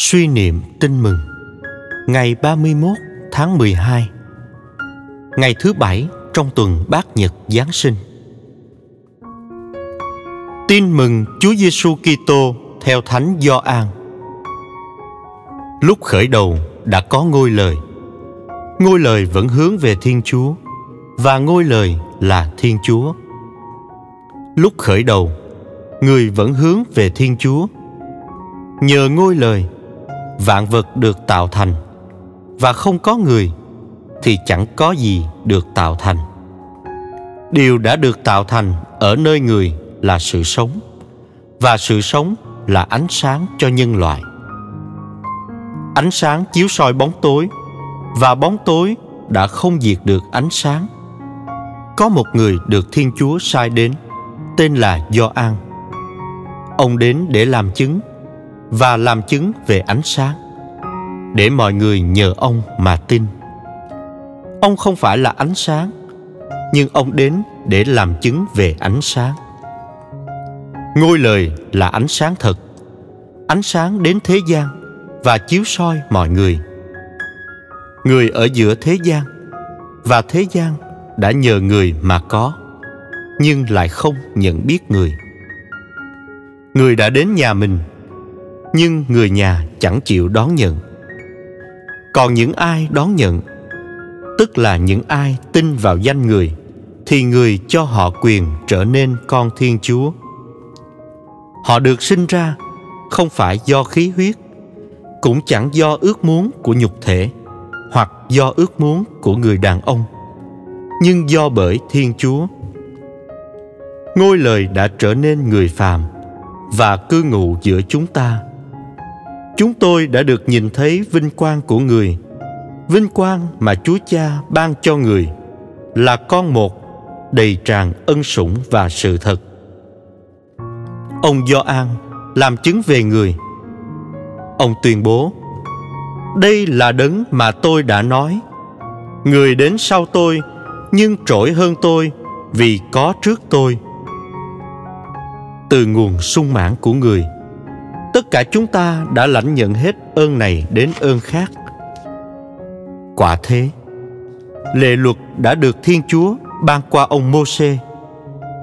Suy niệm tin mừng Ngày 31 tháng 12 Ngày thứ bảy trong tuần Bát Nhật Giáng sinh Tin mừng Chúa Giêsu Kitô theo Thánh Gioan. Lúc khởi đầu đã có ngôi lời. Ngôi lời vẫn hướng về Thiên Chúa và ngôi lời là Thiên Chúa. Lúc khởi đầu, người vẫn hướng về Thiên Chúa. Nhờ ngôi lời vạn vật được tạo thành. Và không có người thì chẳng có gì được tạo thành. Điều đã được tạo thành ở nơi người là sự sống, và sự sống là ánh sáng cho nhân loại. Ánh sáng chiếu soi bóng tối, và bóng tối đã không diệt được ánh sáng. Có một người được thiên chúa sai đến, tên là Gioan. Ông đến để làm chứng và làm chứng về ánh sáng, để mọi người nhờ ông mà tin. Ông không phải là ánh sáng, nhưng ông đến để làm chứng về ánh sáng. Ngôi lời là ánh sáng thật, ánh sáng đến thế gian và chiếu soi mọi người. Người ở giữa thế gian và thế gian đã nhờ người mà có, nhưng lại không nhận biết người. Người đã đến nhà mình nhưng người nhà chẳng chịu đón nhận. Còn những ai đón nhận, tức là những ai tin vào danh người, thì người cho họ quyền trở nên con thiên chúa. Họ được sinh ra không phải do khí huyết, cũng chẳng do ước muốn của nhục thể hoặc do ước muốn của người đàn ông, nhưng do bởi thiên chúa. Ngôi lời đã trở nên người phàm và cư ngụ giữa chúng ta chúng tôi đã được nhìn thấy vinh quang của người. Vinh quang mà chúa cha ban cho người là con một đầy tràn ân sủng và sự thật. Ông Do An làm chứng về người. Ông tuyên bố, đây là đấng mà tôi đã nói. Người đến sau tôi nhưng trỗi hơn tôi vì có trước tôi. Từ nguồn sung mãn của người tất cả chúng ta đã lãnh nhận hết ơn này đến ơn khác quả thế lệ luật đã được thiên chúa ban qua ông Môsê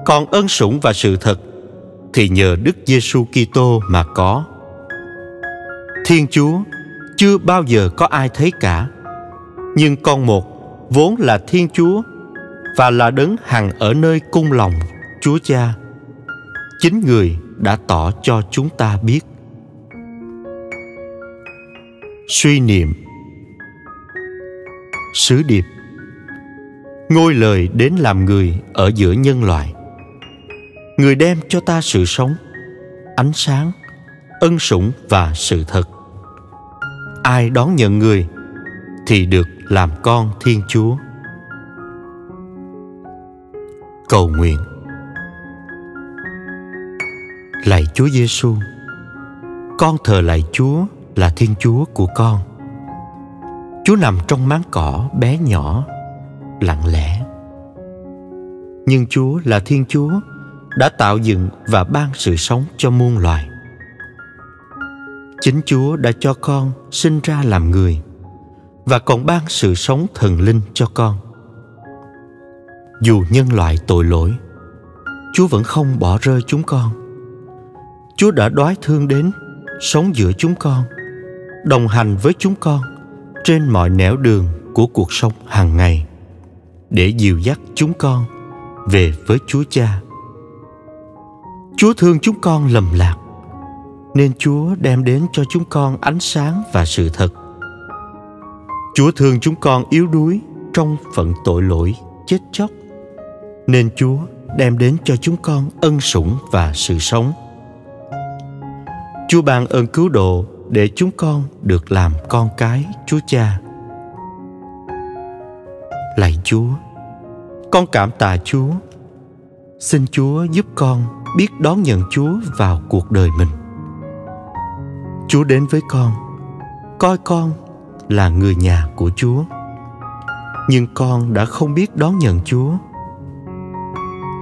còn ơn sủng và sự thật thì nhờ Đức Giêsu Kitô mà có. Thiên Chúa chưa bao giờ có ai thấy cả, nhưng con một vốn là Thiên Chúa và là đấng hằng ở nơi cung lòng Chúa Cha. Chính người đã tỏ cho chúng ta biết suy niệm sứ điệp. Ngôi lời đến làm người ở giữa nhân loại. Người đem cho ta sự sống, ánh sáng, ân sủng và sự thật. Ai đón nhận người thì được làm con thiên chúa. Cầu nguyện. Lạy chúa giêsu con thờ lạy chúa là thiên chúa của con. Chúa nằm trong máng cỏ bé nhỏ, lặng lẽ. Nhưng chúa là thiên chúa, đã tạo dựng và ban sự sống cho muôn loài. Chính chúa đã cho con sinh ra làm người và còn ban sự sống thần linh cho con. Dù nhân loại tội lỗi, chúa vẫn không bỏ rơi chúng con. Chúa đã đoái thương đến sống giữa chúng con đồng hành với chúng con trên mọi nẻo đường của cuộc sống hàng ngày để dìu dắt chúng con về với Chúa Cha. Chúa thương chúng con lầm lạc, nên Chúa đem đến cho chúng con ánh sáng và sự thật. Chúa thương chúng con yếu đuối trong phận tội lỗi, chết chóc, nên Chúa đem đến cho chúng con ân sủng và sự sống. Chúa ban ơn cứu độ để chúng con được làm con cái Chúa Cha. Lạy Chúa, con cảm tạ Chúa. Xin Chúa giúp con biết đón nhận Chúa vào cuộc đời mình. Chúa đến với con, coi con là người nhà của Chúa. Nhưng con đã không biết đón nhận Chúa.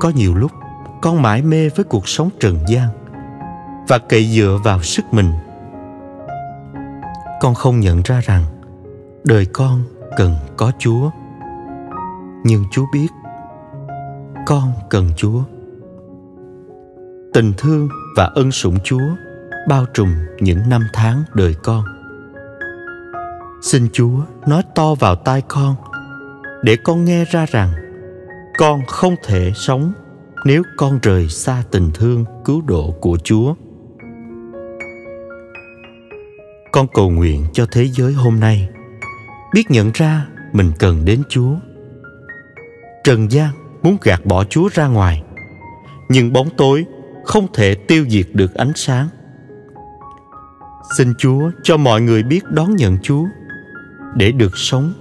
Có nhiều lúc con mãi mê với cuộc sống trần gian và cậy dựa vào sức mình con không nhận ra rằng đời con cần có chúa. Nhưng chúa biết, con cần chúa. Tình thương và ân sủng chúa bao trùm những năm tháng đời con. Xin chúa nói to vào tai con để con nghe ra rằng con không thể sống nếu con rời xa tình thương cứu độ của chúa. Con cầu nguyện cho thế giới hôm nay. Biết nhận ra mình cần đến chúa. Trần gian muốn gạt bỏ chúa ra ngoài, nhưng bóng tối không thể tiêu diệt được ánh sáng. Xin chúa cho mọi người biết đón nhận chúa, để được sống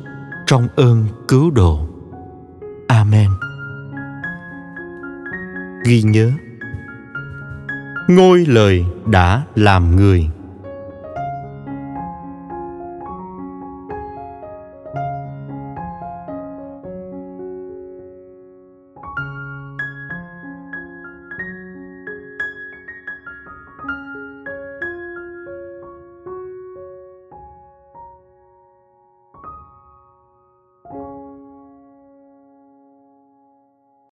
trong ơn cứu độ. Amen. Ghi nhớ, ngôi lời đã làm người.